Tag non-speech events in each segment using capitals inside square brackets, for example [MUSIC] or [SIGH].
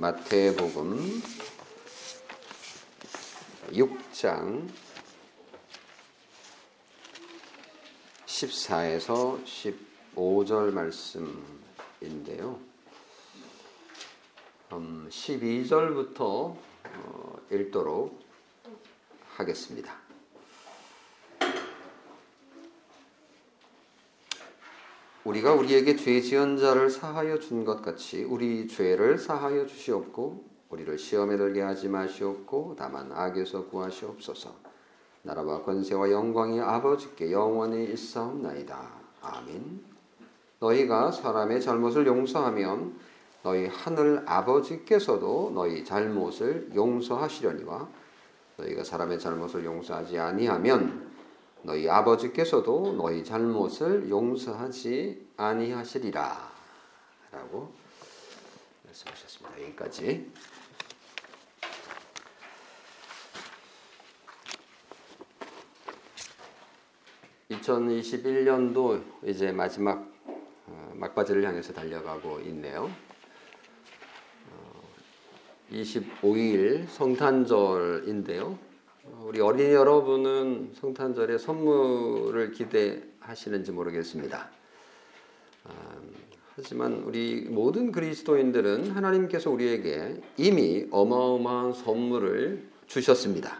마태복음 6장 14에서 15절 말씀인데요. 12절부터 어, 읽도록 하겠습니다. 우리가 우리에게 죄 지은 자를 사하여 준 것 같이 우리 죄를 사하여 주시옵고 우리를 시험에 들게 하지 마시옵고 다만 악에서 구하시옵소서. 나라와 권세와 영광이 아버지께 영원히 있사옵나이다. 아멘. 너희가 사람의 잘못을 용서하면 너희 하늘 아버지께서도 너희 잘못을 용서하시려니와 너희가 사람의 잘못을 용서하지 아니하면 너희 아버지께서도 너희 잘못을 용서하지 아니하시리라. 라고 말씀하셨습니다. 여기까지. (2021년도) 이제 마지막 어, 막바지를 향해서 달려가고 있네요. 25일 어, 성탄절인데요. 우리 어린이 여러분은 성탄절에 선물을 기대하시는지 모르겠습니다. 아, 하지만 우리 모든 그리스도인들은 하나님께서 우리에게 이미 어마어마한 선물을 주셨습니다.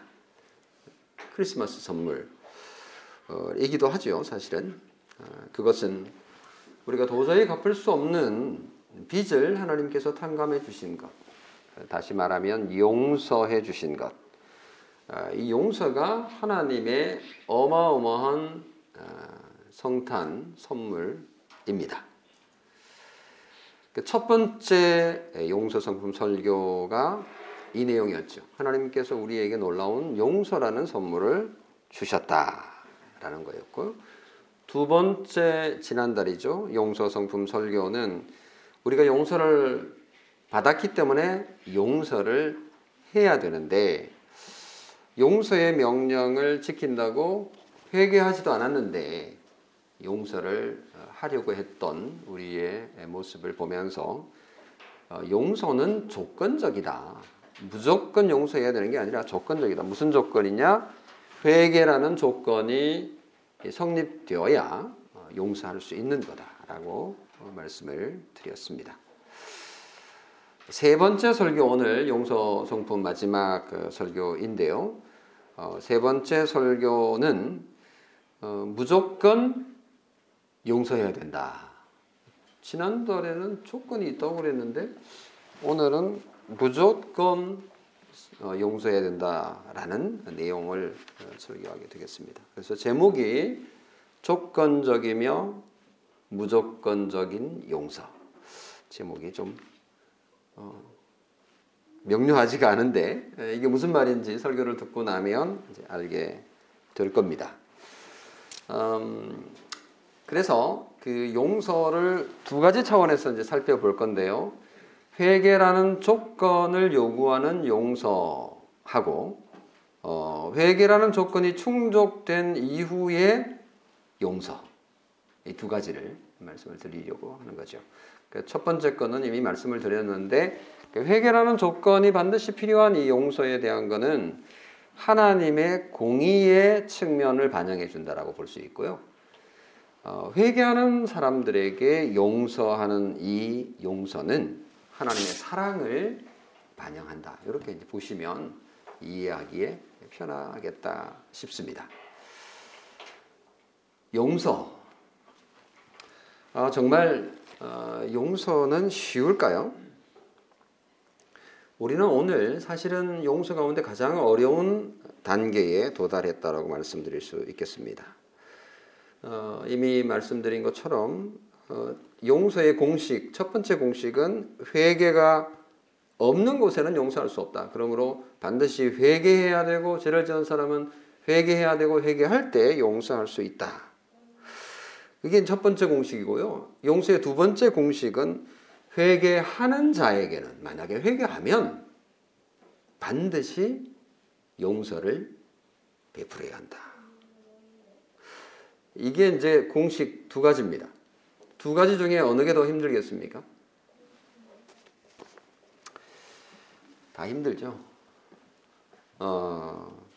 크리스마스 선물이기도 하죠, 사실은. 아, 그것은 우리가 도저히 갚을 수 없는 빚을 하나님께서 탕감해 주신 것. 다시 말하면 용서해 주신 것. 아, 이 용서가 하나님의 어마어마한 아, 성탄 선물입니다. 그첫 번째 용서 성품 설교가 이 내용이었죠. 하나님께서 우리에게 놀라운 용서라는 선물을 주셨다라는 거였고 두 번째 지난달이죠. 용서 성품 설교는 우리가 용서를 받았기 때문에 용서를 해야 되는데 용서의 명령을 지킨다고 회개하지도 않았는데 용서를 어, 하려고 했던 우리의 모습을 보면서 어, 용서는 조건적이다. 무조건 용서해야 되는 게 아니라 조건적이다. 무슨 조건이냐? 회개라는 조건이 성립되어야 어, 용서할 수 있는 거다라고 말씀을 드렸습니다. 세 번째 설교 오늘 용서 성품 마지막 그 설교인데요. 어, 세 번째 설교는 어, 무조건 용서해야 된다. 지난달에는 조건이 있다고 그랬는데 오늘은 무조건 어, 용서해야 된다라는 내용을 어, 설교하게 되겠습니다. 그래서 제목이 조건적이며 무조건적인 용서. 제목이 좀 어, 명료하지가 않은데 이게 무슨 말인지 설교를 듣고 나면 알게 될 겁니다. 음, 그래서 그 용서를 두 가지 차원에서 이제 살펴볼 건데요. 회개라는 조건을 요구하는 용서하고 어, 회개라는 조건이 충족된 이후의 용서 이 두 가지를 말씀을 드리려고 하는 거죠. 그첫 번째 거는 이미 말씀을 드렸는데 그 회개라는 조건이 반드시 필요한 이 용서에 대한 것은 하나님의 공의의 측면을 반영해 준다라고 볼 수 있고요. 어, 회개하는 사람들에게 용서하는 이 용서는 하나님의 사랑을 반영한다. 이렇게 보시면 이해하기에 편하겠다 싶습니다. 용서. 아, 정말 어, 용서는 쉬울까요? 우리는 오늘 사실은 용서 가운데 가장 어려운 단계에 도달했다라고 말씀드릴 수 있겠습니다. 어, 이미 말씀드린 것처럼 어, 용서의 공식 첫 번째 공식은 회개가 없는 곳에는 용서할 수 없다. 그러므로 반드시 회개해야 되고 죄를 지은 사람은 회개해야 되고 회개할 때 용서할 수 있다. 그게 첫 번째 공식이고요. 용서의 두 번째 공식은 회개하는 자에게는 만약에 회개하면 반드시 용서를 베풀어야 한다. 이게 이제 공식 두 가지입니다. 두 가지 중에 어느 게 더 힘들겠습니까? 다 힘들죠. 어,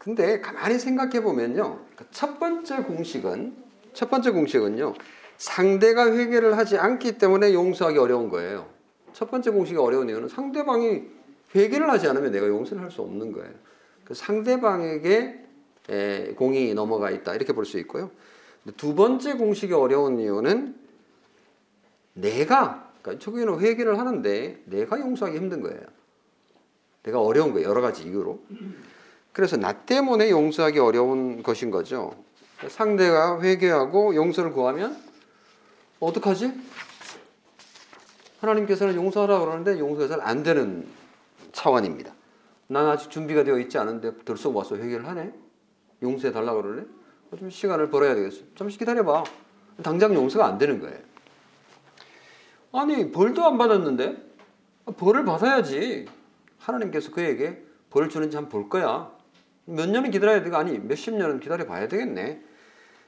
근데 가만히 생각해 보면요. 그첫 번째 공식은, 첫 번째 공식은요. 상대가 회개를 하지 않기 때문에 용서하기 어려운 거예요. 첫 번째 공식이 어려운 이유는 상대방이 회개를 하지 않으면 내가 용서를 할 수 없는 거예요. 그 상대방에게 공이 넘어가 있다. 이렇게 볼 수 있고요. 두 번째 공식이 어려운 이유는 내가 그러니까 초기에는 회개를 하는데 내가 용서하기 힘든 거예요. 내가 어려운 거예요. 여러 가지 이유로. 그래서 나 때문에 용서하기 어려운 것인 거죠. 상대가 회개하고 용서를 구하면 어떡하지? 하나님께서는 용서하라 그러는데 용서가 잘 안 되는 차원입니다. 난 아직 준비가 되어 있지 않은데 들썩 와서 회개를 하네? 용서해 달라고 그러네? 좀 시간을 벌어야 되겠어. 잠시 기다려봐. 당장 용서가 안 되는 거예요. 아니, 벌도 안 받았는데? 벌을 받아야지. 하나님께서 그에게 벌 주는지 한번 볼 거야. 몇 년은 기다려야 되고, 아니, 몇십 년은 기다려 봐야 되겠네.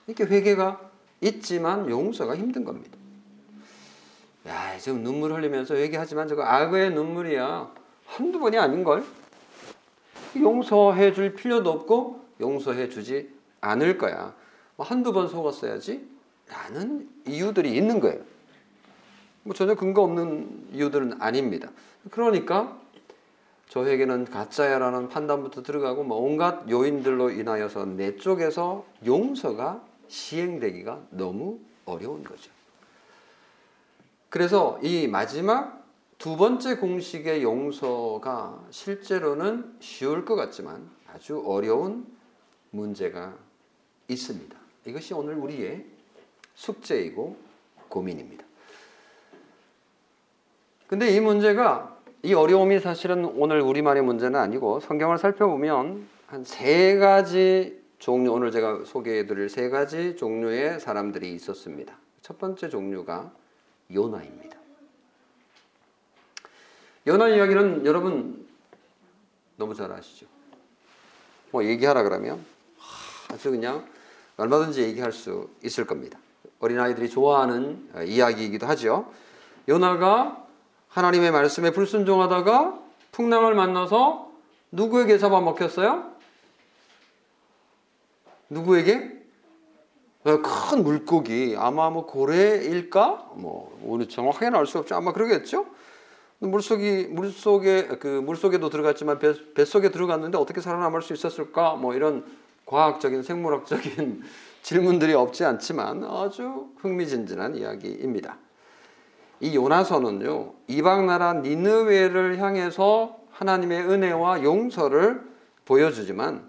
이렇게 회개가 있지만 용서가 힘든 겁니다. 야, 지금 눈물 흘리면서 회개하지만 저거 악의 눈물이야. 한두 번이 아닌걸? 용서해 줄 필요도 없고, 용서해 주지 않을 거야. 뭐 한두 번 속았어야지. 라는 이유들이 있는 거예요. 뭐 전혀 근거 없는 이유들은 아닙니다. 그러니까 저에게는 가짜야라는 판단부터 들어가고 뭐 온갖 요인들로 인하여서 내 쪽에서 용서가 시행되기가 너무 어려운 거죠. 그래서 이 마지막 두 번째 공식의 용서가 실제로는 쉬울 것 같지만 아주 어려운 문제가 있습니다. 이것이 오늘 우리의 숙제이고 고민입니다. 근데 이 문제가 이 어려움이 사실은 오늘 우리만의 문제는 아니고 성경을 살펴보면 한 세 가지 종류 오늘 제가 소개해 드릴 세 가지 종류의 사람들이 있었습니다. 첫 번째 종류가 요나입니다. 요나 이야기는 여러분 너무 잘 아시죠? 뭐 얘기하라 그러면 아주 그냥 얼마든지 얘기할 수 있을 겁니다. 어린아이들이 좋아하는 이야기이기도 하죠. 요나가 하나님의 말씀에 불순종하다가 풍랑을 만나서 누구에게 잡아먹혔어요? 누구에게? 큰 물고기 아마 뭐 고래일까? 뭐 우리 정확하게는 알수 없죠. 아마 그러겠죠. 물속이 물속에 그 물속에도 들어갔지만 배, 뱃속에 들어갔는데 어떻게 살아남을 수 있었을까? 뭐 이런 과학적인 생물학적인 [LAUGHS] 질문들이 없지 않지만 아주 흥미진진한 이야기입니다. 이 요나서는요 이방 나라 니느웨를 향해서 하나님의 은혜와 용서를 보여주지만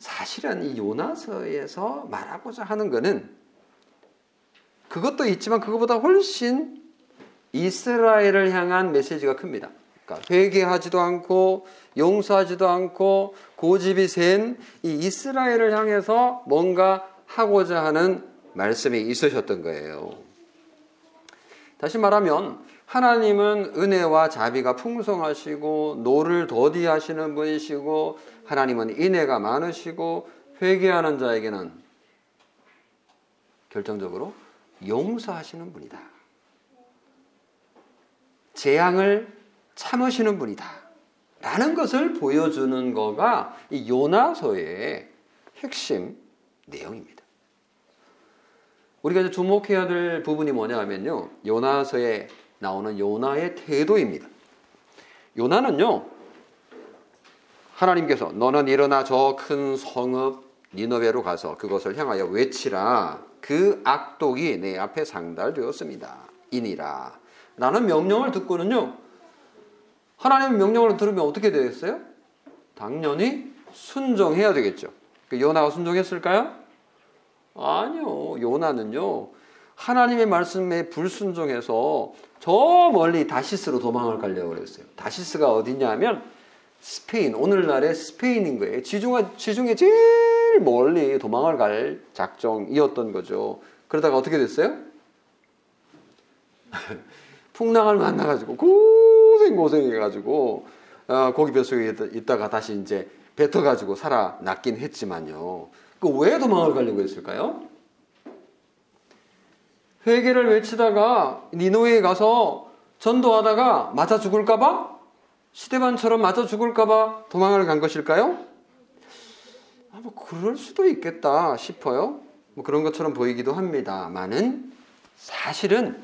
사실은 이 요나서에서 말하고자 하는 것은 그것도 있지만 그것보다 훨씬 이스라엘을 향한 메시지가 큽니다. 그러니까 회개하지도 않고 용서하지도 않고 고집이 센 이 이스라엘을 향해서 뭔가 하고자 하는 말씀이 있으셨던 거예요. 다시 말하면 하나님은 은혜와 자비가 풍성하시고 노를 더디하시는 분이시고 하나님은 인애가 많으시고 회개하는 자에게는 결정적으로 용서하시는 분이다. 재앙을 참으시는 분이다. 라는 것을 보여주는 거가 이 요나서의 핵심 내용입니다. 우리가 이제 주목해야 될 부분이 뭐냐 하면요. 요나서에 나오는 요나의 태도입니다. 요나는요. 하나님께서 너는 일어나 저 큰 성읍 니너베로 가서 그것을 향하여 외치라. 그 악독이 내 앞에 상달되었습니다. 이니라. 라는 명령을 듣고는요. 하나님의 명령을 들으면 어떻게 되겠어요? 당연히 순종해야 되겠죠. 그 요나가 순종했을까요? 아니요. 요나는요. 하나님의 말씀에 불순종해서 저 멀리 다시스로 도망을 가려고 그랬어요. 다시스가 어디냐면 스페인, 오늘날의 스페인인 거예요. 지중해, 지중해 제일 멀리 도망을 갈 작정이었던 거죠. 그러다가 어떻게 됐어요? [LAUGHS] 풍랑을 만나가지고 고생 고생해가지고 어, 고기 뱃속에 있다가 다시 이제 뱉어가지고 살아났긴 했지만요. 그왜 도망을 가려고 했을까요? 회개를 외치다가 니노에 가서 전도하다가 맞아 죽을까봐 시대반처럼 맞아 죽을까봐 도망을 간 것일까요? 아, 뭐 그럴 수도 있겠다 싶어요. 뭐 그런 것처럼 보이기도 합니다만은 사실은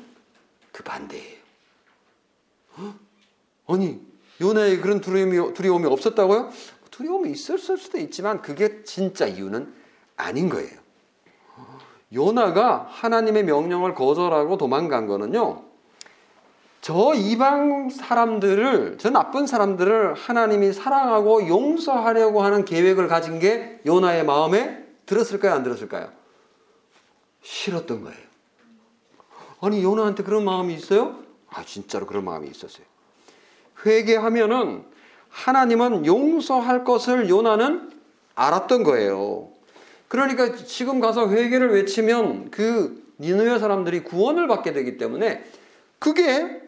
그 반대예요. 아니 요나의 그런 두려움이, 두려움이 없었다고요? 두려움이 있었을 수도 있지만 그게 진짜 이유는 아닌 거예요. 요나가 하나님의 명령을 거절하고 도망간 거는요. 저 이방 사람들을, 저 나쁜 사람들을 하나님이 사랑하고 용서하려고 하는 계획을 가진 게 요나의 마음에 들었을까요? 안 들었을까요? 싫었던 거예요. 아니, 요나한테 그런 마음이 있어요? 아, 진짜로 그런 마음이 있었어요. 회개하면은 하나님은 용서할 것을 요나는 알았던 거예요. 그러니까 지금 가서 회개를 외치면 그 니누의 사람들이 구원을 받게 되기 때문에 그게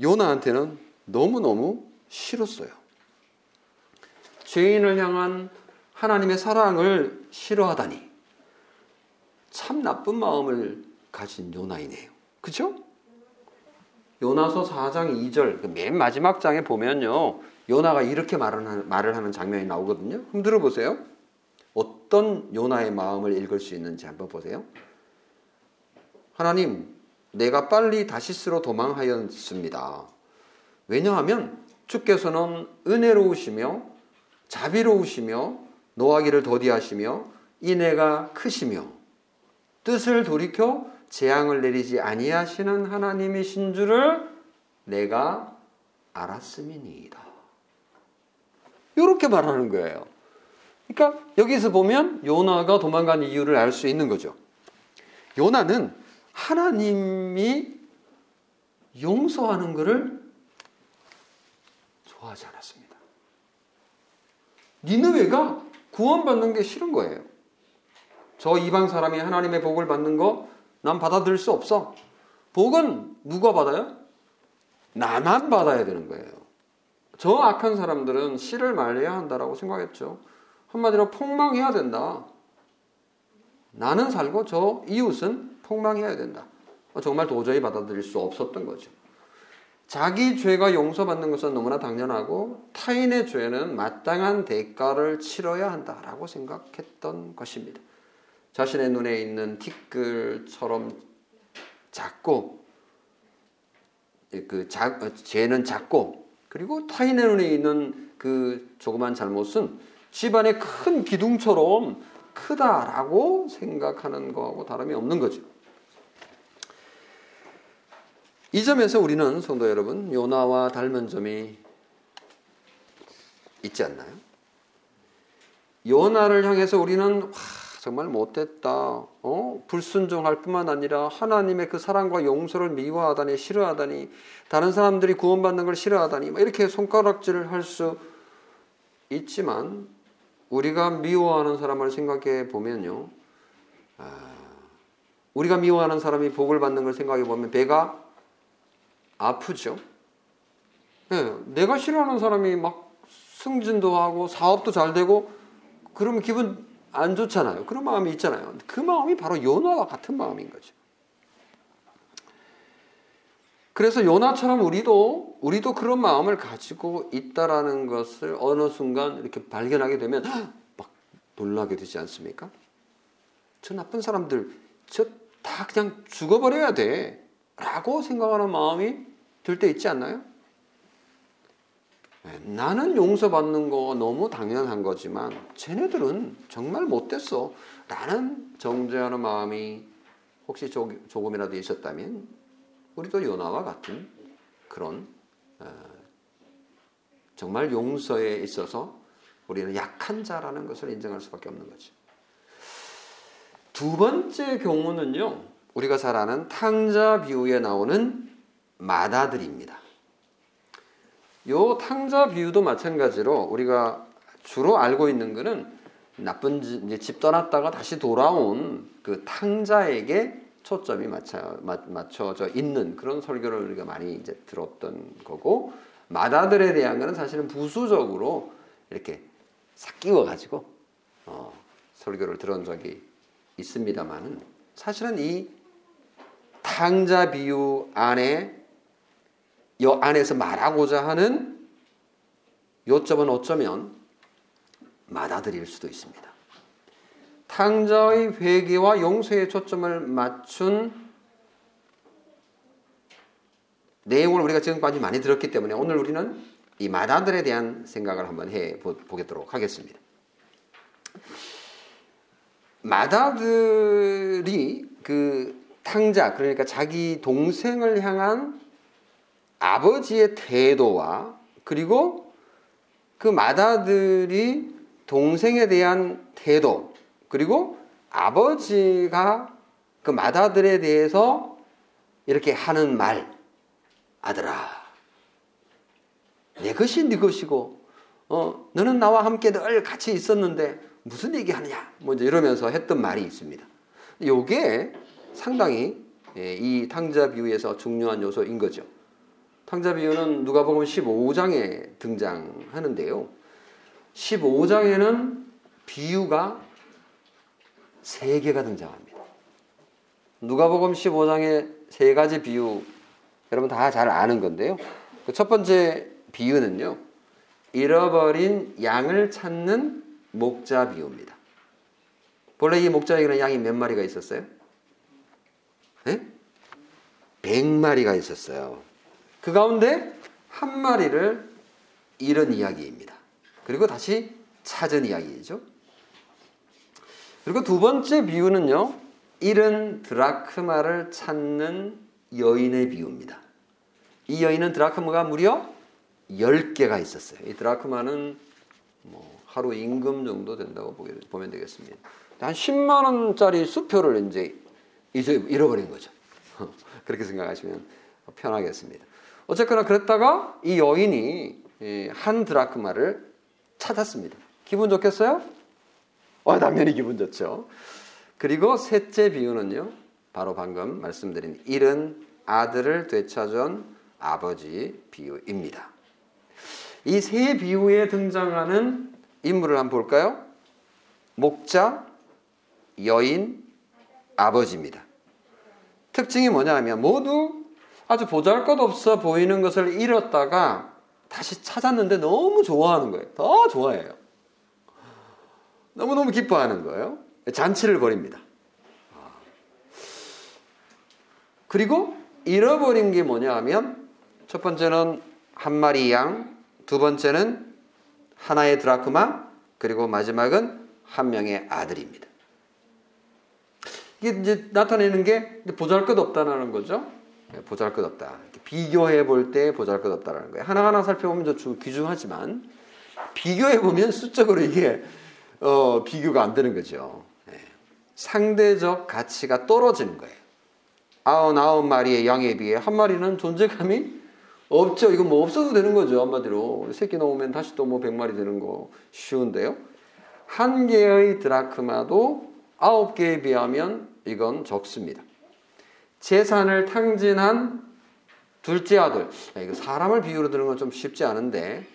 요나한테는 너무너무 싫었어요. 죄인을 향한 하나님의 사랑을 싫어하다니 참 나쁜 마음을 가진 요나이네요. 그죠? 요나서 4장 2절 그 맨 마지막 장에 보면요. 요나가 이렇게 말을 하는 장면이 나오거든요. 한번 들어보세요. 어떤 요나의 마음을 읽을 수 있는지 한번 보세요. 하나님, 내가 빨리 다시스로 도망하였습니다. 왜냐하면 주께서는 은혜로우시며 자비로우시며 노하기를 더디하시며 인애가 크시며 뜻을 돌이켜 재앙을 내리지 아니하시는 하나님이신 줄을 내가 알았음이니이다. 이렇게 말하는 거예요. 그러니까 여기서 보면 요나가 도망간 이유를 알 수 있는 거죠. 요나는 하나님이 용서하는 것을 좋아하지 않았습니다. 니느웨가 구원받는 게 싫은 거예요. 저 이방 사람이 하나님의 복을 받는 거 난 받아들일 수 없어. 복은 누가 받아요? 나만 받아야 되는 거예요. 저 악한 사람들은 씨를 말려야 한다라고 생각했죠. 한마디로 폭망해야 된다. 나는 살고 저 이웃은 폭망해야 된다. 정말 도저히 받아들일 수 없었던 거죠. 자기 죄가 용서받는 것은 너무나 당연하고 타인의 죄는 마땅한 대가를 치러야 한다라고 생각했던 것입니다. 자신의 눈에 있는 티끌처럼 작고 그 자, 죄는 작고 그리고 타인의 눈에 있는 그 조그만 잘못은 집안의 큰 기둥처럼 크다라고 생각하는 거하고 다름이 없는 거죠. 이 점에서 우리는 성도 여러분 요나와 닮은 점이 있지 않나요? 요나를 향해서 우리는 와, 정말 못됐다. 어? 불순종할 뿐만 아니라 하나님의 그 사랑과 용서를 미워하다니 싫어하다니 다른 사람들이 구원받는 걸 싫어하다니 이렇게 손가락질을 할 수 있지만 우리가 미워하는 사람을 생각해 보면요. 아, 우리가 미워하는 사람이 복을 받는 걸 생각해 보면 배가 아프죠. 네, 내가 싫어하는 사람이 막 승진도 하고 사업도 잘 되고 그러면 기분 안 좋잖아요. 그런 마음이 있잖아요. 그 마음이 바로 요나와 같은 마음인 거죠. 그래서 요나처럼 우리도 우리도 그런 마음을 가지고 있다라는 것을 어느 순간 이렇게 발견하게 되면 막 놀라게 되지 않습니까? 저 나쁜 사람들 저 다 그냥 죽어버려야 돼라고 생각하는 마음이 들 때 있지 않나요? 네, 나는 용서받는 거 너무 당연한 거지만 쟤네들은 정말 못됐어 라는 정죄하는 마음이 혹시 조금이라도 있었다면 우리도 요나와 같은 그런 어, 정말 용서에 있어서 우리는 약한 자라는 것을 인정할 수밖에 없는 거죠. 두 번째 경우는요, 우리가 잘 아는 탕자 비유에 나오는 마다들입니다. 요 탕자 비유도 마찬가지로 우리가 주로 알고 있는 것은 나쁜 집, 집 떠났다가 다시 돌아온 그 탕자에게 초점이 맞춰, 맞춰져 있는 그런 설교를 우리가 많이 이제 들었던 거고 마다들에 대한 것은 사실은 부수적으로 이렇게 삭끼워 가지고 어, 설교를 들은 적이 있습니다만은 사실은 이 탕자 비유 안에 여 안에서 말하고자 하는 요점은 어쩌면 맏아들일 수도 있습니다. 탕자의 회개와 용서에 초점을 맞춘 내용을 우리가 지금까지 많이 들었기 때문에 오늘 우리는 이 맏아들에 대한 생각을 한번 해 보도록 하겠습니다. 맏아들이 그 탕자 그러니까 자기 동생을 향한 아버지의 태도와 그리고 그 맏아들이 동생에 대한 태도 그리고 아버지가 그 맏아들에 대해서 이렇게 하는 말 아들아 내 것이 네 것이고 어 너는 나와 함께 늘 같이 있었는데 무슨 얘기하느냐 뭐 이러면서 했던 말이 있습니다. 요게 상당히 예, 이 탕자 비유에서 중요한 요소인 거죠. 탕자 비유는 누가복음 15장에 등장하는데요. 15장에는 비유가 세 개가 등장합니다. 누가복음 15장에 세 가지 비유 여러분 다 잘 아는 건데요. 그 첫 번째 비유는요. 잃어버린 양을 찾는 목자 비유입니다. 본래 이 목자에게는 양이 몇 마리가 있었어요? 네? 100마리가 있었어요. 그 가운데 한 마리를 잃은 이야기입니다. 그리고 다시 찾은 이야기죠. 그리고 두 번째 비유는요. 잃은 드라크마를 찾는 여인의 비유입니다. 이 여인은 드라크마가 무려 10개가 있었어요. 이 드라크마는 뭐 하루 임금 정도 된다고 보면 되겠습니다. 한 10만 원짜리 수표를 이제 잃어버린 거죠. [LAUGHS] 그렇게 생각하시면 편하겠습니다. 어쨌거나 그랬다가 이 여인이 한 드라크마를 찾았습니다. 기분 좋겠어요? 어, 당연히 기분 좋죠. 그리고 셋째 비유는요. 바로 방금 말씀드린 잃은 아들을 되찾은 아버지 비유입니다. 이 세 비유에 등장하는 인물을 한번 볼까요? 목자, 여인, 아버지입니다. 특징이 뭐냐 하면 모두 아주 보잘 것 없어 보이는 것을 잃었다가 다시 찾았는데 너무 좋아하는 거예요. 더 좋아해요. 너무너무 기뻐하는 거예요. 잔치를 벌입니다. 그리고 잃어버린 게 뭐냐 하면 첫 번째는 한 마리 양, 두 번째는 하나의 드라크마, 그리고 마지막은 한 명의 아들입니다. 이게 이제 나타내는 게 보잘 것 없다는 거죠. 네, 보잘 것 없다. 비교해 볼 때 보잘 것 없다라는 거예요. 하나하나 살펴보면 좀 귀중하지만 비교해 보면 [LAUGHS] 수적으로 이게 어, 비교가 안 되는 거죠. 네. 상대적 가치가 떨어지는 거예요. 아흔아홉 마리의 양에 비해 한 마리는 존재감이 없죠. 이건 뭐 없어도 되는 거죠. 한마디로. 새끼 나오면 다시 또뭐 100마리 되는 거 쉬운데요. 한 개의 드라크마도 아홉 개에 비하면 이건 적습니다. 재산을 탕진한 둘째 아들. 이거 사람을 비유로 드는 건 좀 쉽지 않은데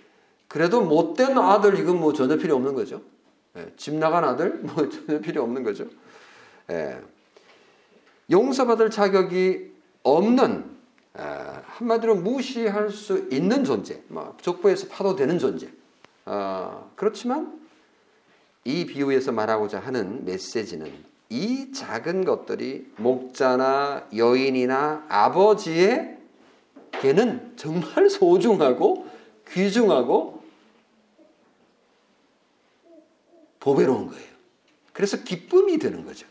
그래도 못된 아들 이건 뭐 전혀 필요 없는 거죠. 예, 집 나간 아들 [LAUGHS] 뭐 전혀 필요 없는 거죠. 예, 용서받을 자격이 없는 예, 한마디로 무시할 수 있는 존재, 뭐 족보에서 파도 되는 존재. 어, 그렇지만 이 비유에서 말하고자 하는 메시지는 이 작은 것들이 목자나 여인이나 아버지의 걔는 정말 [LAUGHS] 소중하고 귀중하고 보배로운 거예요. 그래서 기쁨이 되는 거죠.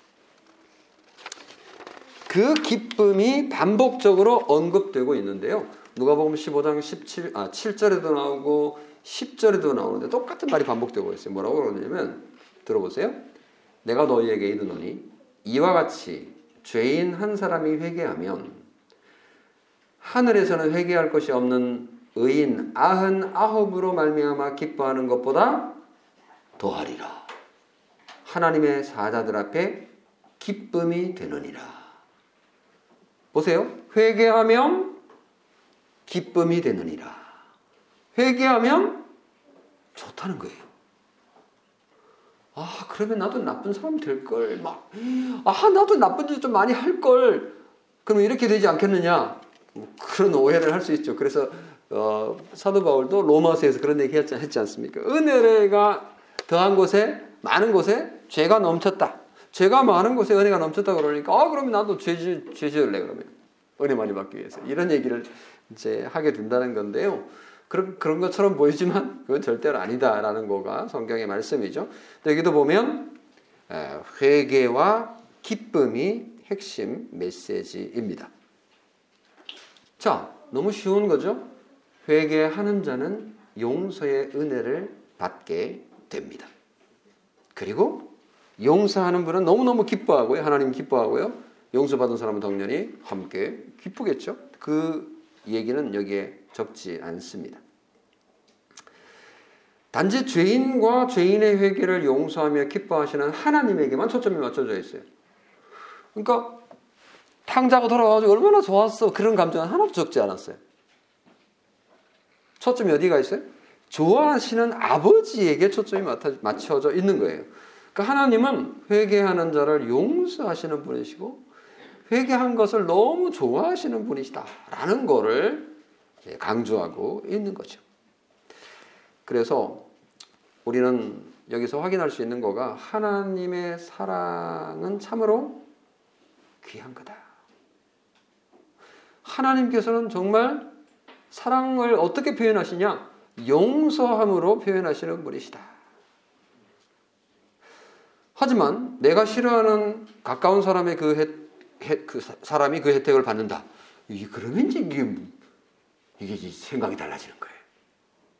그 기쁨이 반복적으로 언급되고 있는데요. 누가복음 15장 17, 아, 7절에도 나오고 10절에도 나오는데 똑같은 말이 반복되고 있어요. 뭐라고 그러냐면 들어보세요. 내가 너희에게 이르노니 이와 같이 죄인 한 사람이 회개하면 하늘에서는 회개할 것이 없는 의인 아흔 아홉으로 말미암아 기뻐하는 것보다 더하리라. 하나님의 사자들 앞에 기쁨이 되느니라. 보세요. 회개하면 기쁨이 되느니라. 회개하면 좋다는 거예요. 아, 그러면 나도 나쁜 사람 될 걸. 막, 아, 나도 나쁜 짓 좀 많이 할 걸. 그러면 이렇게 되지 않겠느냐? 뭐 그런 오해를 할 수 있죠. 그래서 어, 사도 바울도 로마서에서 그런 얘기 했지, 않습니까? 은혜가 더한 곳에 많은 곳에 죄가 넘쳤다. 죄가 많은 곳에 은혜가 넘쳤다 그러니까 아 그러면 나도 죄지 죄지을래 그러면 은혜 많이 받기 위해서 이런 얘기를 이제 하게 된다는 건데요. 그런 그런 것처럼 보이지만 그건 절대로 아니다라는 거가 성경의 말씀이죠. 여기도 보면 회개와 기쁨이 핵심 메시지입니다. 자, 너무 쉬운 거죠? 회개하는 자는 용서의 은혜를 받게 됩니다. 그리고 용서하는 분은 너무너무 기뻐하고요. 하나님 기뻐하고요. 용서받은 사람은 당연히 함께 기쁘겠죠. 그 얘기는 여기에 적지 않습니다. 단지 죄인과 죄인의 회개를 용서하며 기뻐하시는 하나님에게만 초점이 맞춰져 있어요. 그러니까 탕자가 돌아가지고 얼마나 좋았어. 그런 감정은 하나도 적지 않았어요. 초점이 어디가 있어요? 좋아하시는 아버지에게 초점이 맞춰져 있는 거예요. 그러니까 하나님은 회개하는 자를 용서하시는 분이시고 회개한 것을 너무 좋아하시는 분이시다라는 거를 강조하고 있는 거죠. 그래서 우리는 여기서 확인할 수 있는 거가 하나님의 사랑은 참으로 귀한 거다. 하나님께서는 정말 사랑을 어떻게 표현하시냐? 용서함으로 표현하시는 분이시다. 하지만 내가 싫어하는 가까운 사람의 그, 혜, 혜, 그 사람이 그 혜택을 받는다. 이게 그러면 이게 이게 생각이 달라지는 거예요.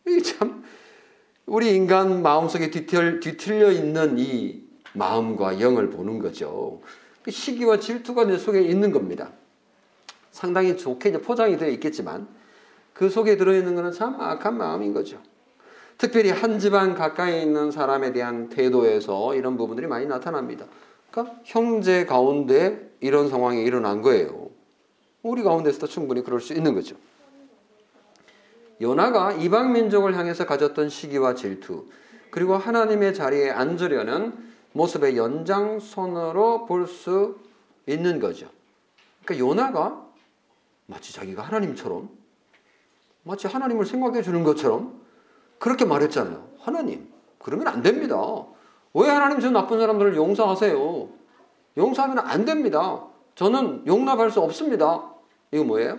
이게 참 우리 인간 마음속에 뒤틀, 뒤틀려 있는 이 마음과 영을 보는 거죠. 그 시기와 질투가 내 속에 있는 겁니다. 상당히 좋게 포장이 되어 있겠지만 그 속에 들어있는 것은 참 악한 마음인 거죠. 특별히 한 집안 가까이 있는 사람에 대한 태도에서 이런 부분들이 많이 나타납니다. 그러니까 형제 가운데 이런 상황이 일어난 거예요. 우리 가운데서도 충분히 그럴 수 있는 거죠. 요나가 이방 민족을 향해서 가졌던 시기와 질투, 그리고 하나님의 자리에 앉으려는 모습의 연장선으로 볼 수 있는 거죠. 그러니까 요나가 마치 자기가 하나님처럼 마치 하나님을 생각해 주는 것처럼 그렇게 말했잖아요. 하나님, 그러면 안 됩니다. 왜 하나님 저 나쁜 사람들을 용서하세요? 용서하면 안 됩니다. 저는 용납할 수 없습니다. 이거 뭐예요?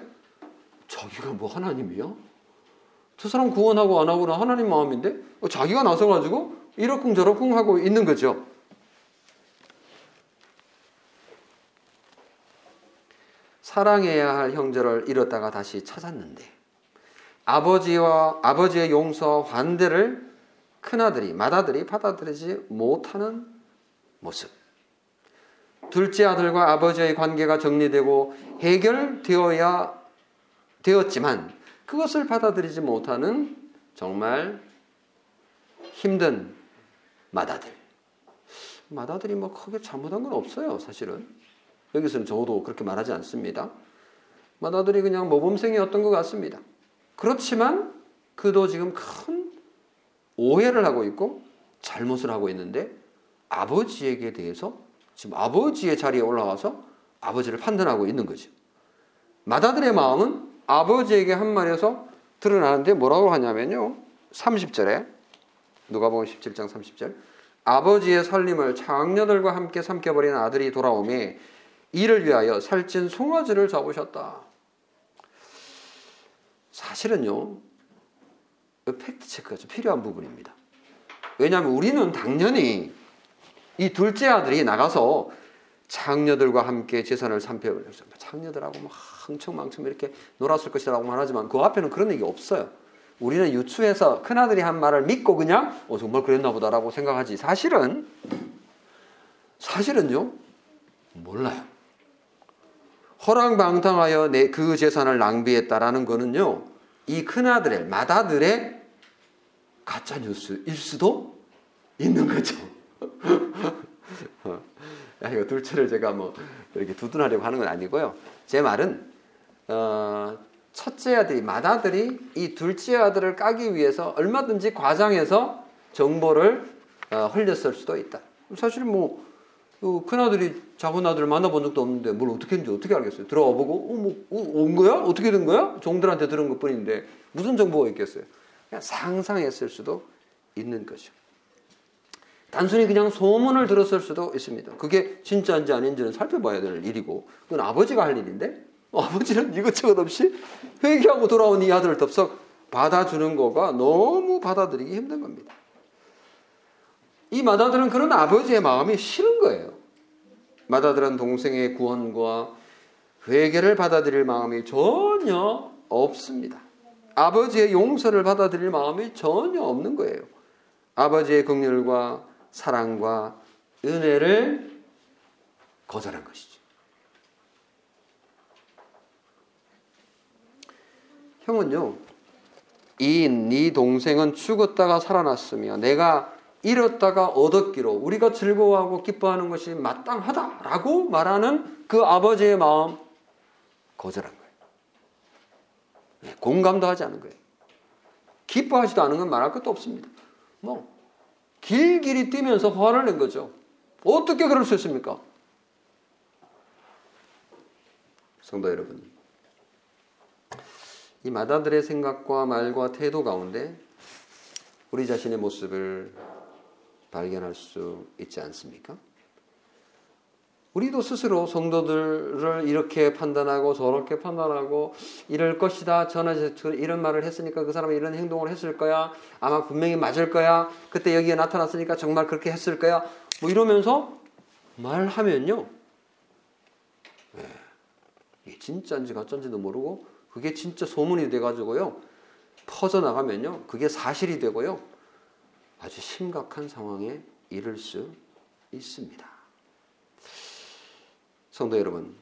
자기가 뭐 하나님이요? 저 사람 구원하고 안 하고는 하나님 마음인데 자기가 나서가지고 이러쿵 저러쿵 하고 있는 거죠. 사랑해야 할 형제를 잃었다가 다시 찾았는데 아버지와 아버지의 용서 환대를 큰아들이 맏아들이 받아들이지 못하는 모습. 둘째 아들과 아버지의 관계가 정리되고 해결되어야 되었지만 그것을 받아들이지 못하는 정말 힘든 맏아들. 맏아들이 뭐 크게 잘못한 건 없어요, 사실은. 여기서는 저도 그렇게 말하지 않습니다. 맏아들이 그냥 모범생이었던 것 같습니다. 그렇지만 그도 지금 큰 오해를 하고 있고 잘못을 하고 있는데 아버지에게 대해서 지금 아버지의 자리에 올라와서 아버지를 판단하고 있는 거죠. 마다들의 마음은 아버지에게 한 말에서 드러나는데 뭐라고 하냐면요. 30절에 누가복음 17장 30절 아버지의 살림을 장녀들과 함께 삼켜버린 아들이 돌아오매 이를 위하여 살찐 송아지를 잡으셨다. 사실은요, 팩트 체크가 좀 필요한 부분입니다. 왜냐하면 우리는 당연히 이 둘째 아들이 나가서 장녀들과 함께 재산을 산패버렸어요. 장녀들하고 막 흥청망청 이렇게 놀았을 것이라고 말하지만 그 앞에는 그런 얘기 없어요. 우리는 유추해서 큰아들이 한 말을 믿고 그냥 어, 정말 그랬나 보다라고 생각하지. 사실은 사실은요 몰라요. 허랑방탕하여 내 그 재산을 낭비했다라는 거는요, 이 큰아들의, 맏아들의 가짜 뉴스일 수도 있는 거죠. 야, [LAUGHS] 이거 둘째를 제가 뭐 이렇게 두둔하려고 하는 건 아니고요. 제 말은, 어, 첫째 아들이, 맏아들이 이 둘째 아들을 까기 위해서 얼마든지 과장해서 정보를 어, 흘렸을 수도 있다. 사실 뭐, 그 큰아들이 작은 아들을 만나본 적도 없는데 뭘 어떻게 했는지 어떻게 알겠어요? 들어와 보고 어, 뭐, 어, 온 거야? 어떻게 된 거야? 종들한테 들은 것 뿐인데 무슨 정보가 있겠어요? 그냥 상상했을 수도 있는 거죠. 단순히 그냥 소문을 들었을 수도 있습니다. 그게 진짜인지 아닌지는 살펴봐야 될 일이고 그건 아버지가 할 일인데 아버지는 이것저것 없이 회개하고 돌아온 이 아들을 덥석 받아주는 거가 너무 받아들이기 힘든 겁니다. 이 마다들은 그런 아버지의 마음이 싫은 거예요. 마다들은 동생의 구원과 회개를 받아들일 마음이 전혀 없습니다. 아버지의 용서를 받아들일 마음이 전혀 없는 거예요. 아버지의 긍휼과 사랑과 은혜를 거절한 것이죠. 형은요, 이 네 동생은 죽었다가 살아났으며 내가 잃었다가 얻었기로 우리가 즐거워하고 기뻐하는 것이 마땅하다라고 말하는 그 아버지의 마음 거절한 거예요. 네, 공감도 하지 않은 거예요. 기뻐하지도 않은 건 말할 것도 없습니다. 뭐 길길이 뛰면서 화를 낸 거죠. 어떻게 그럴 수 있습니까? 성도 여러분, 이 마다들의 생각과 말과 태도 가운데 우리 자신의 모습을 발견할 수 있지 않습니까? 우리도 스스로 성도들을 이렇게 판단하고 저렇게 판단하고 이럴 것이다. 전에 이런 말을 했으니까 그 사람이 이런 행동을 했을 거야. 아마 분명히 맞을 거야. 그때 여기에 나타났으니까 정말 그렇게 했을 거야. 뭐 이러면서 말하면요. 네. 이게 진짜인지 가짜인지도 모르고 그게 진짜 소문이 돼가지고요. 퍼져나가면요. 그게 사실이 되고요. 아주 심각한 상황에 이를 수 있습니다. 성도 여러분,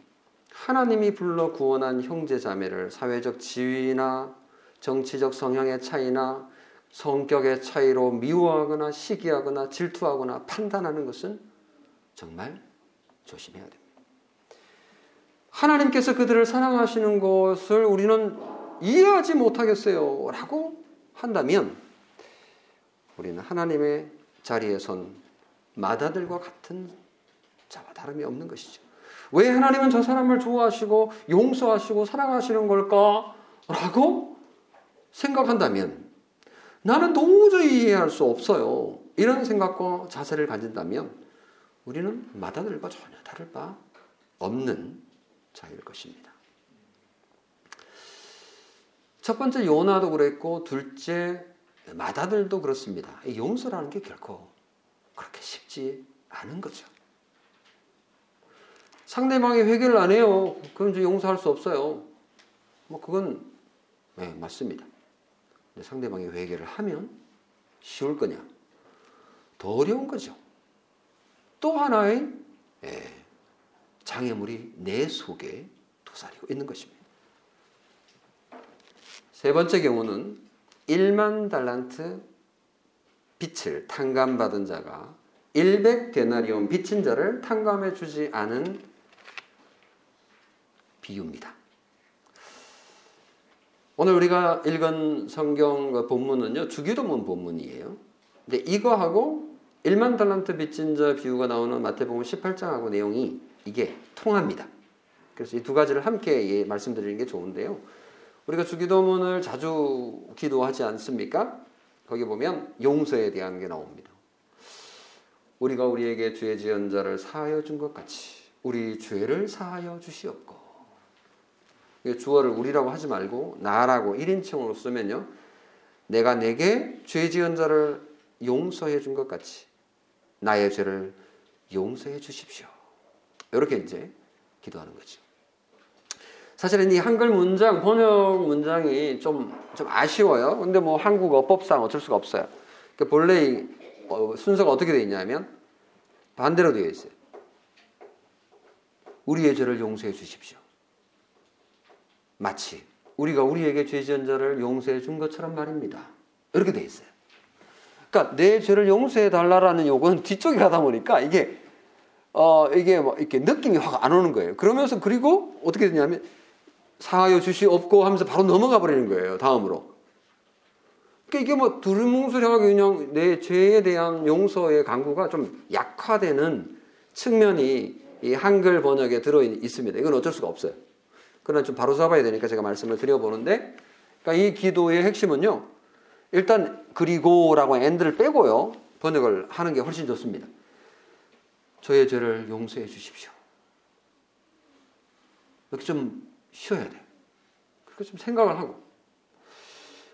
하나님이 불러 구원한 형제 자매를 사회적 지위나 정치적 성향의 차이나 성격의 차이로 미워하거나 시기하거나 질투하거나 판단하는 것은 정말 조심해야 됩니다. 하나님께서 그들을 사랑하시는 것을 우리는 이해하지 못하겠어요. 라고 한다면 우리는 하나님의 자리에 선 마다들과 같은 자와 다름이 없는 것이죠. 왜 하나님은 저 사람을 좋아하시고 용서하시고 사랑하시는 걸까? 라고 생각한다면 나는 도저히 이해할 수 없어요. 이런 생각과 자세를 가진다면 우리는 마다들과 전혀 다를 바 없는 자일 것입니다. 첫 번째 요나도 그랬고 둘째 마다들도 그렇습니다. 용서라는 게 결코 그렇게 쉽지 않은 거죠. 상대방이 회개를 안 해요. 그럼 이제 용서할 수 없어요. 뭐 그건 네, 맞습니다. 상대방이 회개를 하면 쉬울 거냐? 더 어려운 거죠. 또 하나의 예, 장애물이 내 속에 도사리고 있는 것입니다. 세 번째 경우는 1만 달란트 빚을 탕감받은 자가 100 데나리온 빚진 자를 탕감해 주지 않은 비유입니다. 오늘 우리가 읽은 성경 본문은요, 주기도문 본문이에요. 근데 이거하고 1만 달란트 빚진 자 비유가 나오는 마태복음 18장하고 내용이 이게 통합니다. 그래서 이 두 가지를 함께 말씀드리는 게 좋은데요. 우리가 주기도문을 자주 기도하지 않습니까? 거기 보면 용서에 대한 게 나옵니다. 우리가 우리에게 죄 지은 자를 사하여 준 것 같이 우리 죄를 사하여 주시옵고 주어를 우리라고 하지 말고 나라고 1인칭으로 쓰면요. 내가 내게 죄 지은 자를 용서해 준 것 같이 나의 죄를 용서해 주십시오. 이렇게 이제 기도하는 거죠. 사실은 이 한글 문장, 번역 문장이 좀, 좀 아쉬워요. 근데 뭐 한국 어법상 어쩔 수가 없어요. 그러니까 본래 어, 순서가 어떻게 되어 있냐면 반대로 되어 있어요. 우리의 죄를 용서해 주십시오. 마치 우리가 우리에게 죄 지은 자를 용서해 준 것처럼 말입니다. 이렇게 되어 있어요. 그러니까 내 죄를 용서해 달라라는 요구는 [LAUGHS] 뒤쪽에 가다 보니까 이게 어 이게 뭐 이렇게 느낌이 확 안 오는 거예요. 그러면서 그리고 어떻게 되냐면 사하여 주시없고 하면서 바로 넘어가 버리는 거예요. 다음으로. 그러니까 이게 뭐 두루뭉술하게 그냥 내 죄에 대한 용서의 강구가 좀 약화되는 측면이 이 한글 번역에 들어 있습니다. 이건 어쩔 수가 없어요. 그러나 좀 바로 잡아야 되니까 제가 말씀을 드려보는데, 그러니까 이 기도의 핵심은요, 일단 그리고라고 엔드를 빼고요, 번역을 하는 게 훨씬 좋습니다. 저의 죄를 용서해 주십시오. 이렇게 좀 쉬어야 돼요. 그렇게 좀 생각을 하고.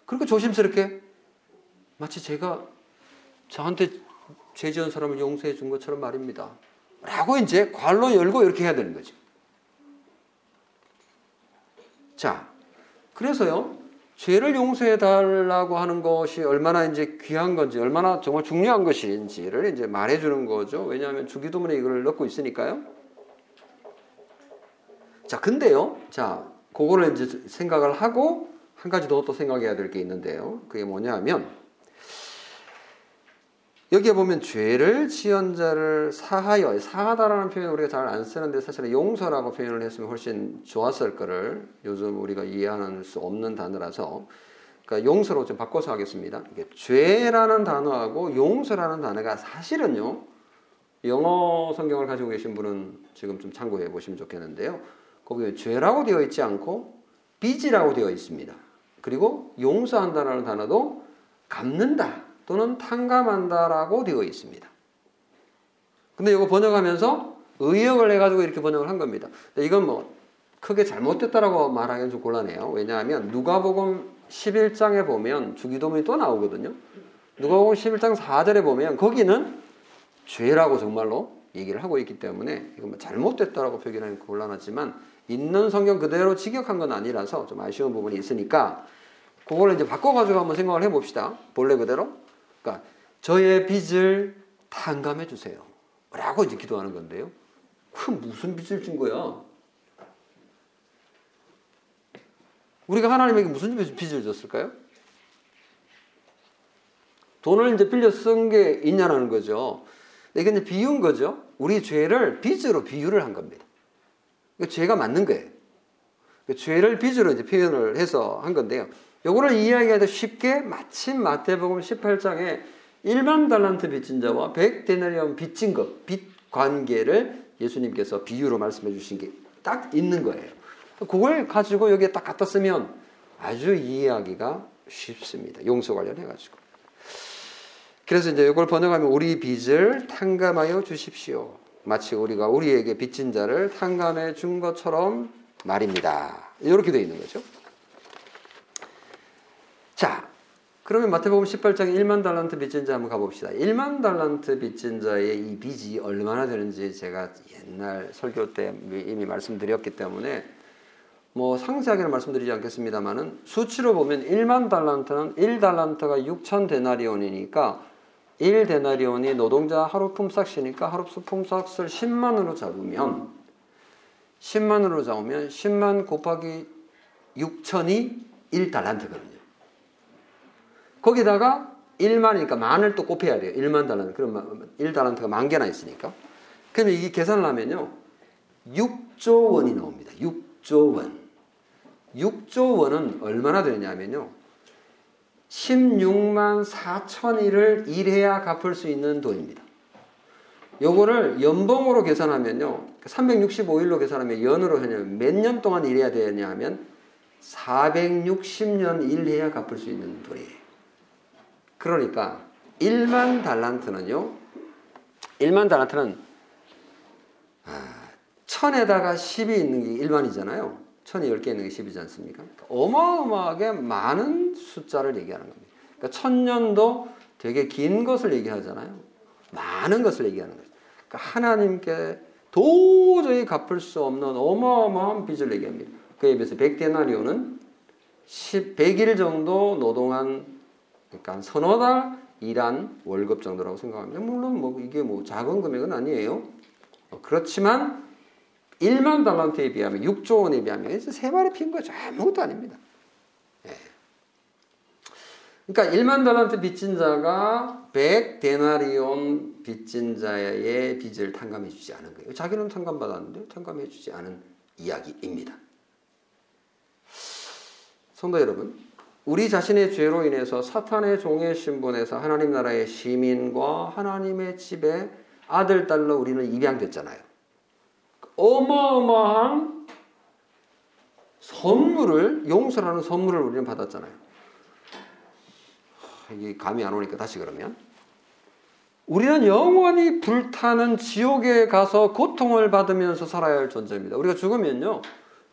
그리고 조심스럽게 마치 제가 저한테 죄 지은 사람을 용서해 준 것처럼 말입니다. 라고 이제 괄로 열고 이렇게 해야 되는 거죠. 자, 그래서요, 죄를 용서해 달라고 하는 것이 얼마나 이제 귀한 건지, 얼마나 정말 중요한 것인지를 이제 말해 주는 거죠. 왜냐하면 주기도문에 이걸 넣고 있으니까요. 자, 근데요, 자, 그거를 이제 생각을 하고 한 가지 더 또 생각해야 될 게 있는데요. 그게 뭐냐 하면, 여기에 보면 죄를 지은 자를 사하여 사하다라는 표현을 우리가 잘 안 쓰는데 사실은 용서라고 표현을 했으면 훨씬 좋았을 거를 요즘 우리가 이해하는 수 없는 단어라서 그러니까 용서로 좀 바꿔서 하겠습니다. 죄라는 단어하고 용서라는 단어가 사실은요 영어 성경을 가지고 계신 분은 지금 좀 참고해 보시면 좋겠는데요. 거기에 죄라고 되어 있지 않고 빚이라고 되어 있습니다. 그리고 용서한다라는 단어도 갚는다. 또는 탕감한다라고 되어 있습니다. 근데 이거 번역하면서 의역을 해가지고 이렇게 번역을 한 겁니다. 이건 뭐 크게 잘못됐다라고 말하기는 좀 곤란해요. 왜냐하면 누가복음 11장에 보면 주기도문이 또 나오거든요. 누가복음 11장 4절에 보면 거기는 죄라고 정말로 얘기를 하고 있기 때문에 이건 뭐 잘못됐다라고 표기하는 곤란하지만 있는 성경 그대로 직역한 건 아니라서 좀 아쉬운 부분이 있으니까 그걸 이제 바꿔가지고 한번 생각을 해봅시다. 본래 그대로. 그러니까 저의 빚을 탕감해 주세요. 라고 이제 기도하는 건데요. 그 무슨 빚을 진 거야? 우리가 하나님에게 무슨 빚을 졌을까요? 돈을 이제 빌려 쓴 게 있냐는 거죠. 이게 이제 비유인 거죠. 우리 죄를 빚으로 비유를 한 겁니다. 죄가 맞는 거예요. 죄를 빚으로 이제 표현을 해서 한 건데요. 요거를 이야기하기 쉽게 마침 마태복음 18장에 1만 달란트 빚진 자와 100데나리온 빚진 것, 빚 관계를 예수님께서 비유로 말씀해 주신 게 딱 있는 거예요. 그걸 가지고 여기에 딱 갖다 쓰면 아주 이해하기가 쉽습니다. 용서 관련해 가지고. 그래서 이제 이걸 번역하면 우리 빚을 탕감하여 주십시오. 마치 우리가 우리에게 빚진 자를 탕감해 준 것처럼 말입니다. 이렇게 되어 있는 거죠. 자, 그러면 마태복음 18장 1만 달란트 빚진 자 한번 가봅시다. 1만 달란트 빚진 자의 이 빚이 얼마나 되는지 제가 옛날 설교 때 이미 말씀드렸기 때문에 뭐 상세하게는 말씀드리지 않겠습니다만은 수치로 보면 1만 달란트는 1달란트가 6천 데나리온이니까 1데나리온이 노동자 하루 품삯이니까 하루 품삯을 10만으로 잡으면 10만으로 잡으면 10만 곱하기 6천이 1달란트거든요. 거기다가 1만이니까 만을 또 곱해야 돼요. 1만 달란트. 그럼 1달란트가 만 개나 있으니까. 그러면 이게 계산을 하면요. 6조 원이 나옵니다. 6조 원. 6조 원은 얼마나 되냐면요. 16만 4천일을 일해야 갚을 수 있는 돈입니다. 요거를 연봉으로 계산하면요. 365일로 계산하면 연으로 하면 몇 년 동안 일해야 되냐 하면 460년 일해야 갚을 수 있는 돈이에요. 그러니까 1만 달란트는요. 1만 달란트는 아, 천에다가 10이 있는 게 1만이잖아요. 천이 10개 있는 게 10이지 않습니까? 그러니까 어마어마하게 많은 숫자를 얘기하는 겁니다. 그러니까 천년도 되게 긴 것을 얘기하잖아요. 많은 것을 얘기하는 거죠. 그러니까 하나님께 도저히 갚을 수 없는 어마어마한 빚을 얘기합니다. 그에 비해서 100데나리오는 10, 100일 정도 노동한 그러니까 서너 달 일한 월급 정도라고 생각합니다. 물론 뭐 이게 뭐 작은 금액은 아니에요. 어, 그렇지만 1만 달란트에 비하면 6조 원에 비하면 세 발에 핀 거죠. 아무것도 아닙니다. 예. 그러니까 1만 달란트 빚진 자가 100 데나리온 빚진 자의 빚을 탕감해 주지 않은 거예요. 자기는 탕감받았는데 탕감해 주지 않은 이야기입니다. 성도 여러분, 우리 자신의 죄로 인해서 사탄의 종의 신분에서 하나님 나라의 시민과 하나님의 집에 아들, 딸로 우리는 입양됐잖아요. 어마어마한 선물을, 용서라는 선물을 우리는 받았잖아요. 이게 감이 안 오니까 다시 그러면. 우리는 영원히 불타는 지옥에 가서 고통을 받으면서 살아야 할 존재입니다. 우리가 죽으면요,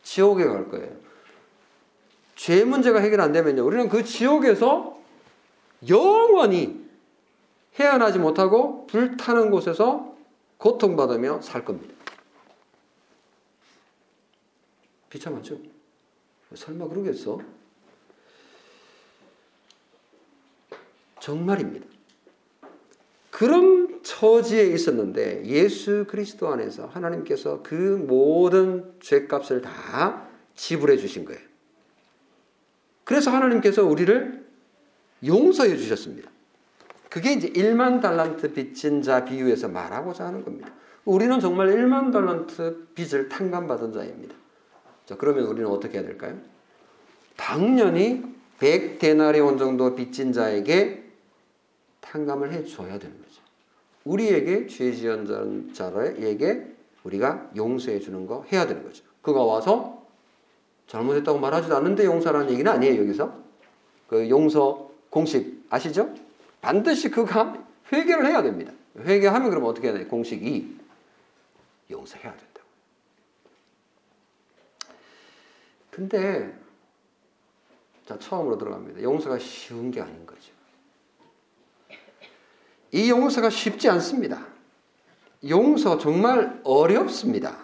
지옥에 갈 거예요. 죄 문제가 해결 안 되면요, 우리는 그 지옥에서 영원히 헤어나지 못하고 불타는 곳에서 고통받으며 살 겁니다. 비참하죠? 설마 그러겠어? 정말입니다. 그런 처지에 있었는데 예수 그리스도 안에서 하나님께서 그 모든 죄값을 다 지불해 주신 거예요. 그래서 하나님께서 우리를 용서해 주셨습니다. 그게 이제 1만 달란트 빚진 자 비유에서 말하고자 하는 겁니다. 우리는 정말 1만 달란트 빚을 탕감받은 자입니다. 자, 그러면 우리는 어떻게 해야 될까요? 당연히 100데나리온 정도 빚진 자에게 탕감을 해 줘야 되는 거죠. 우리에게 죄 지은 자에게 우리가 용서해 주는 거 해야 되는 거죠. 그가 와서 잘못했다고 말하지도 않는데 용서라는 얘기는 아니에요, 여기서. 그 용서 공식 아시죠? 반드시 그가 회개를 해야 됩니다. 회개하면 그럼 어떻게 해야 돼? 공식 2. 용서해야 된다고. 근데 자, 처음으로 들어갑니다. 용서가 쉬운 게 아닌 거죠. 이 용서가 쉽지 않습니다. 용서 정말 어렵습니다.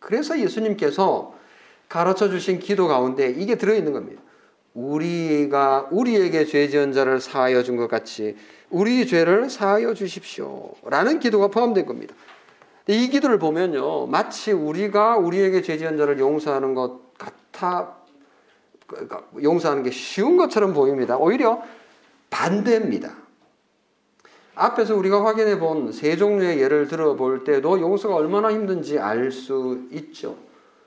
그래서 예수님께서 가르쳐 주신 기도 가운데 이게 들어있는 겁니다. 우리가 우리에게 죄 지은 자를 사하여 준 것 같이 우리 죄를 사하여 주십시오. 라는 기도가 포함된 겁니다. 이 기도를 보면요. 마치 우리가 우리에게 죄 지은 자를 용서하는 것 같아 그러니까 용서하는 게 쉬운 것처럼 보입니다. 오히려 반대입니다. 앞에서 우리가 확인해 본 세 종류의 예를 들어볼 때도 용서가 얼마나 힘든지 알 수 있죠.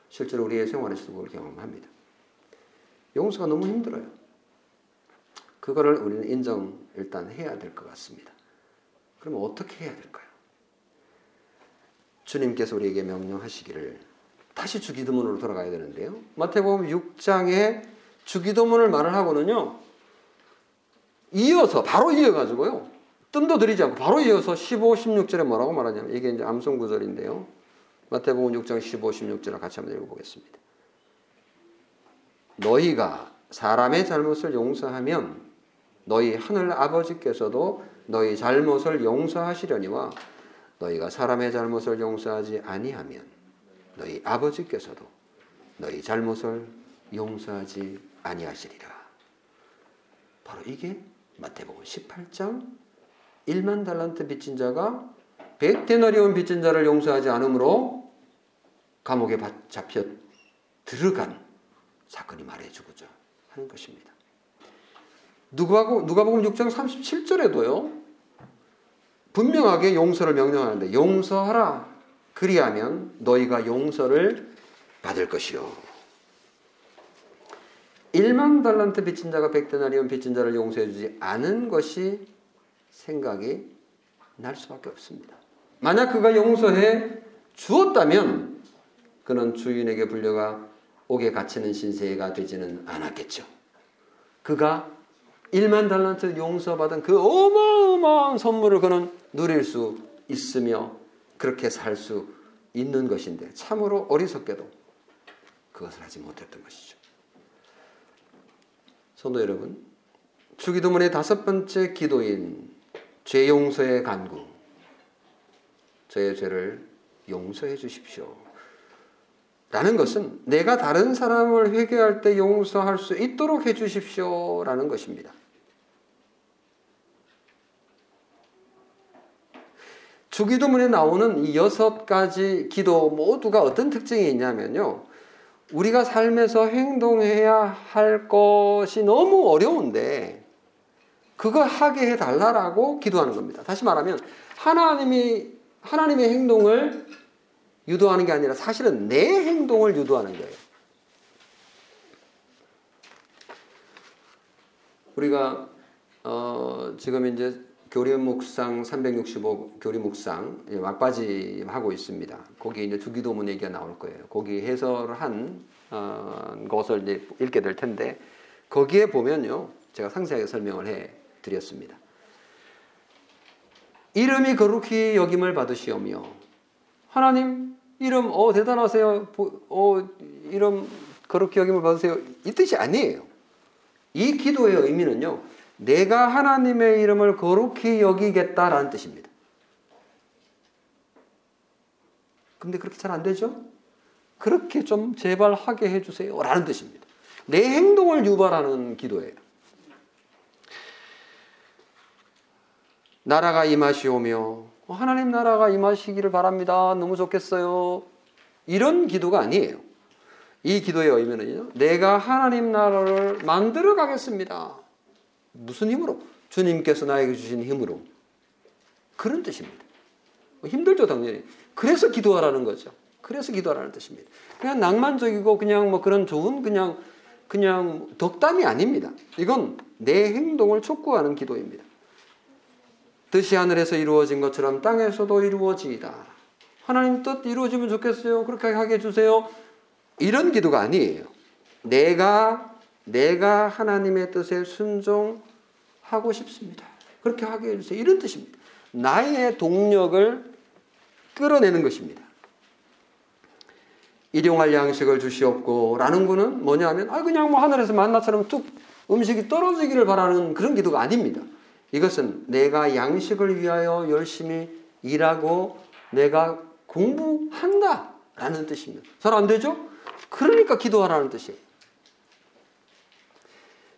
실제로 우리의 생활에서도 그걸 경험합니다. 용서가 너무 힘들어요. 그거를 우리는 인정 일단 해야 될 것 같습니다. 그러면 어떻게 해야 될까요? 주님께서 우리에게 명령하시기를 다시 주기도문으로 돌아가야 되는데요. 마태복음 6장에 주기도문을 말을 하고는요. 이어서 바로 이어 가지고요. 뜸도 들이지 않고 바로 이어서 15, 16절에 뭐라고 말하냐면 이게 이제 암송 구절인데요. 마태복음 6장 15, 16절을 같이 한번 읽어 보겠습니다. 너희가 사람의 잘못을 용서하면 너희 하늘 아버지께서도 너희 잘못을 용서하시려니와 너희가 사람의 잘못을 용서하지 아니하면 너희 아버지께서도 너희 잘못을 용서하지 아니하시리라. 바로 이게 마태복음 18장 1만 달란트 빚진 자가 100데나리온 빚진 자를 용서하지 않으므로 감옥에 잡혀 들어간 사건이 말해주고자 하는 것입니다. 누가복음, 누가복음 6장 37절에도요. 분명하게 용서를 명령하는데 용서하라. 그리하면 너희가 용서를 받을 것이요. 1만 달란트 빚진 자가 100데나리온 빚진 자를 용서해 주지 않은 것이 생각이 날 수밖에 없습니다. 만약 그가 용서해 주었다면 그는 주인에게 불려가 옥에 갇히는 신세가 되지는 않았겠죠. 그가 1만 달란트 용서받은 그 어마어마한 선물을 그는 누릴 수 있으며 그렇게 살 수 있는 것인데 참으로 어리석게도 그것을 하지 못했던 것이죠. 성도 여러분, 주기도문의 다섯 번째 기도인 죄 용서의 간구, 저의 죄를 용서해 주십시오. 라는 것은 내가 다른 사람을 회개할 때 용서할 수 있도록 해 주십시오. 라는 것입니다. 주기도문에 나오는 이 여섯 가지 기도 모두가 어떤 특징이 있냐면요. 우리가 삶에서 행동해야 할 것이 너무 어려운데 그거 하게 해달라라고 기도하는 겁니다. 다시 말하면 하나님이 하나님의 행동을 유도하는 게 아니라 사실은 내 행동을 유도하는 거예요. 우리가 어, 지금 이제 교리 묵상 365 교리 묵상 막바지 하고 있습니다. 거기에 이제 주기도문 얘기가 나올 거예요. 거기 해설한 어, 것을 이제 읽게 될 텐데 거기에 보면요. 제가 상세하게 설명을 해 드렸습니다. 이름이 거룩히 여김을 받으시오며 하나님 이름 어 대단하세요. 어 이름 거룩히 여김을 받으세요. 이 뜻이 아니에요. 이 기도의 의미는요. 내가 하나님의 이름을 거룩히 여기겠다라는 뜻입니다. 근데 그렇게 잘 안 되죠? 그렇게 좀 제발 하게 해주세요. 라는 뜻입니다. 내 행동을 유발하는 기도예요. 나라가 임하시오며 어, 하나님 나라가 임하시기를 바랍니다. 너무 좋겠어요. 이런 기도가 아니에요. 이 기도의 의미는요. 내가 하나님 나라를 만들어 가겠습니다. 무슨 힘으로? 주님께서 나에게 주신 힘으로. 그런 뜻입니다. 뭐 힘들죠, 당연히. 그래서 기도하라는 거죠. 그래서 기도하라는 뜻입니다. 그냥 낭만적이고 그냥 뭐 그런 좋은 그냥 그냥 덕담이 아닙니다. 이건 내 행동을 촉구하는 기도입니다. 뜻이 하늘에서 이루어진 것처럼 땅에서도 이루어지이다. 하나님 뜻 이루어지면 좋겠어요. 그렇게 하게 해주세요. 이런 기도가 아니에요. 내가 내가 하나님의 뜻에 순종하고 싶습니다. 그렇게 하게 해주세요. 이런 뜻입니다. 나의 동력을 끌어내는 것입니다. 일용할 양식을 주시옵고 라는 거는 뭐냐면 아 그냥 뭐 하늘에서 만나처럼 뚝 음식이 떨어지기를 바라는 그런 기도가 아닙니다. 이것은 내가 양식을 위하여 열심히 일하고 내가 공부한다 라는 뜻입니다. 잘 안 되죠? 그러니까 기도하라는 뜻이에요.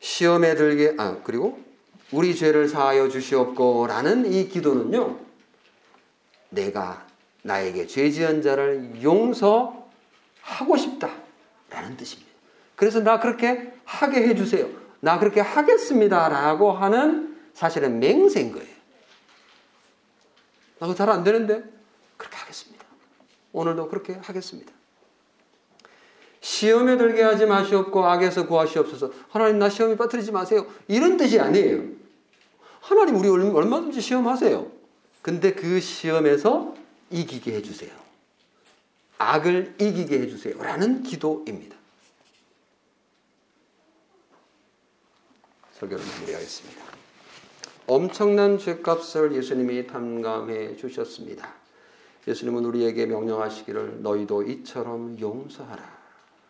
시험에 들게 아 그리고 우리 죄를 사하여 주시옵고라는 이 기도는요. 내가 나에게 죄 지은 자를 용서하고 싶다라는 뜻입니다. 그래서 나 그렇게 하게 해 주세요. 나 그렇게 하겠습니다라고 하는 사실은 맹세인 거예요. 나 그거 잘안 되는데 그렇게 하겠습니다. 오늘도 그렇게 하겠습니다. 시험에 들게 하지 마시옵고 악에서 구하시옵소서. 하나님 나 시험에 빠뜨리지 마세요. 이런 뜻이 아니에요. 하나님 우리 얼마든지 시험하세요. 근데 그 시험에서 이기게 해주세요. 악을 이기게 해주세요. 라는 기도입니다. 설교를 마무리하겠습니다. 엄청난 죄값을 예수님이 탐감해 주셨습니다. 예수님은 우리에게 명령하시기를 너희도 이처럼 용서하라.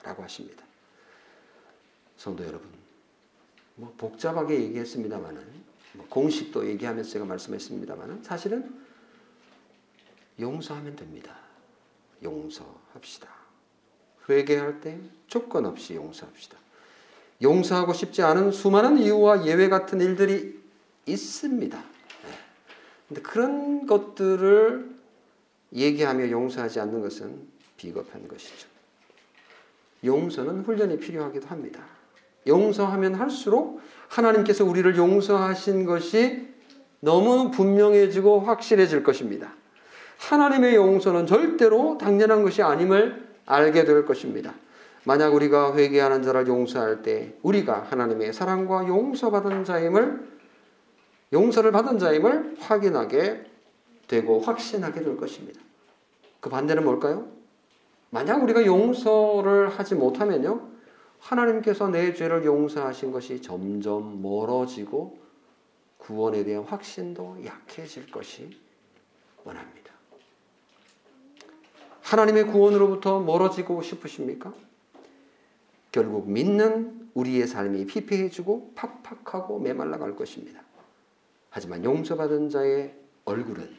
라고 하십니다. 성도 여러분, 뭐 복잡하게 얘기했습니다만은, 뭐 공식도 얘기하면서 제가 말씀했습니다만은, 사실은 용서하면 됩니다. 용서합시다. 회개할 때 조건 없이 용서합시다. 용서하고 싶지 않은 수많은 이유와 예외 같은 일들이 있습니다. 네. 근데 그런 것들을 얘기하며 용서하지 않는 것은 비겁한 것이죠. 용서는 훈련이 필요하기도 합니다. 용서하면 할수록 하나님께서 우리를 용서하신 것이 너무 분명해지고 확실해질 것입니다. 하나님의 용서는 절대로 당연한 것이 아님을 알게 될 것입니다. 만약 우리가 회개하는 자를 용서할 때 우리가 하나님의 사랑과 용서받은 자임을 용서를 받은 자임을 확인하게 되고 확신하게 될 것입니다. 그 반대는 뭘까요? 만약 우리가 용서를 하지 못하면요. 하나님께서 내 죄를 용서하신 것이 점점 멀어지고 구원에 대한 확신도 약해질 것이 원합니다. 하나님의 구원으로부터 멀어지고 싶으십니까? 결국 믿는 우리의 삶이 피폐해지고 팍팍하고 메말라 갈 것입니다. 하지만 용서받은 자의 얼굴은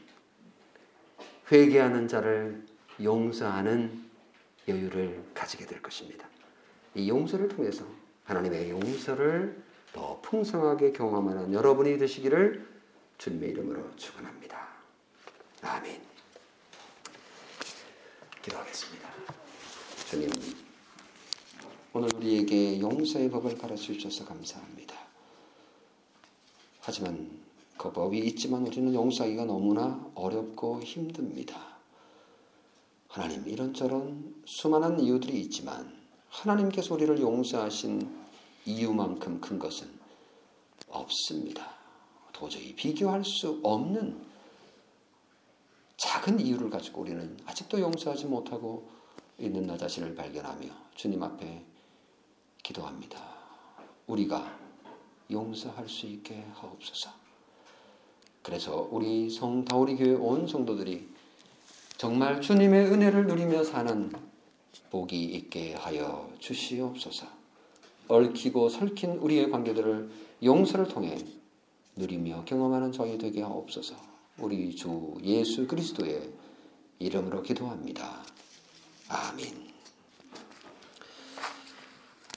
회개하는 자를 용서하는 여유를 가지게 될 것입니다. 이 용서를 통해서 하나님의 용서를 더 풍성하게 경험하는 여러분이 되시기를 주님의 이름으로 축원합니다. 아멘. 기도하겠습니다. 주님, 오늘 우리에게 용서의 법을 가르쳐 주셔서 감사합니다. 하지만 그 법이 있지만 우리는 용서하기가 너무나 어렵고 힘듭니다. 하나님 이런저런 수많은 이유들이 있지만 하나님께서 우리를 용서하신 이유만큼 큰 것은 없습니다. 도저히 비교할 수 없는 작은 이유를 가지고 우리는 아직도 용서하지 못하고 있는 나 자신을 발견하며 주님 앞에 기도합니다. 우리가 용서할 수 있게 하옵소서. 그래서 우리 성 다우리 교회 온 성도들이 정말 주님의 은혜를 누리며 사는 복이 있게 하여 주시옵소서. 얽히고 설킨 우리의 관계들을 용서를 통해 누리며 경험하는 저희 되게 하옵소서. 우리 주 예수 그리스도의 이름으로 기도합니다. 아멘.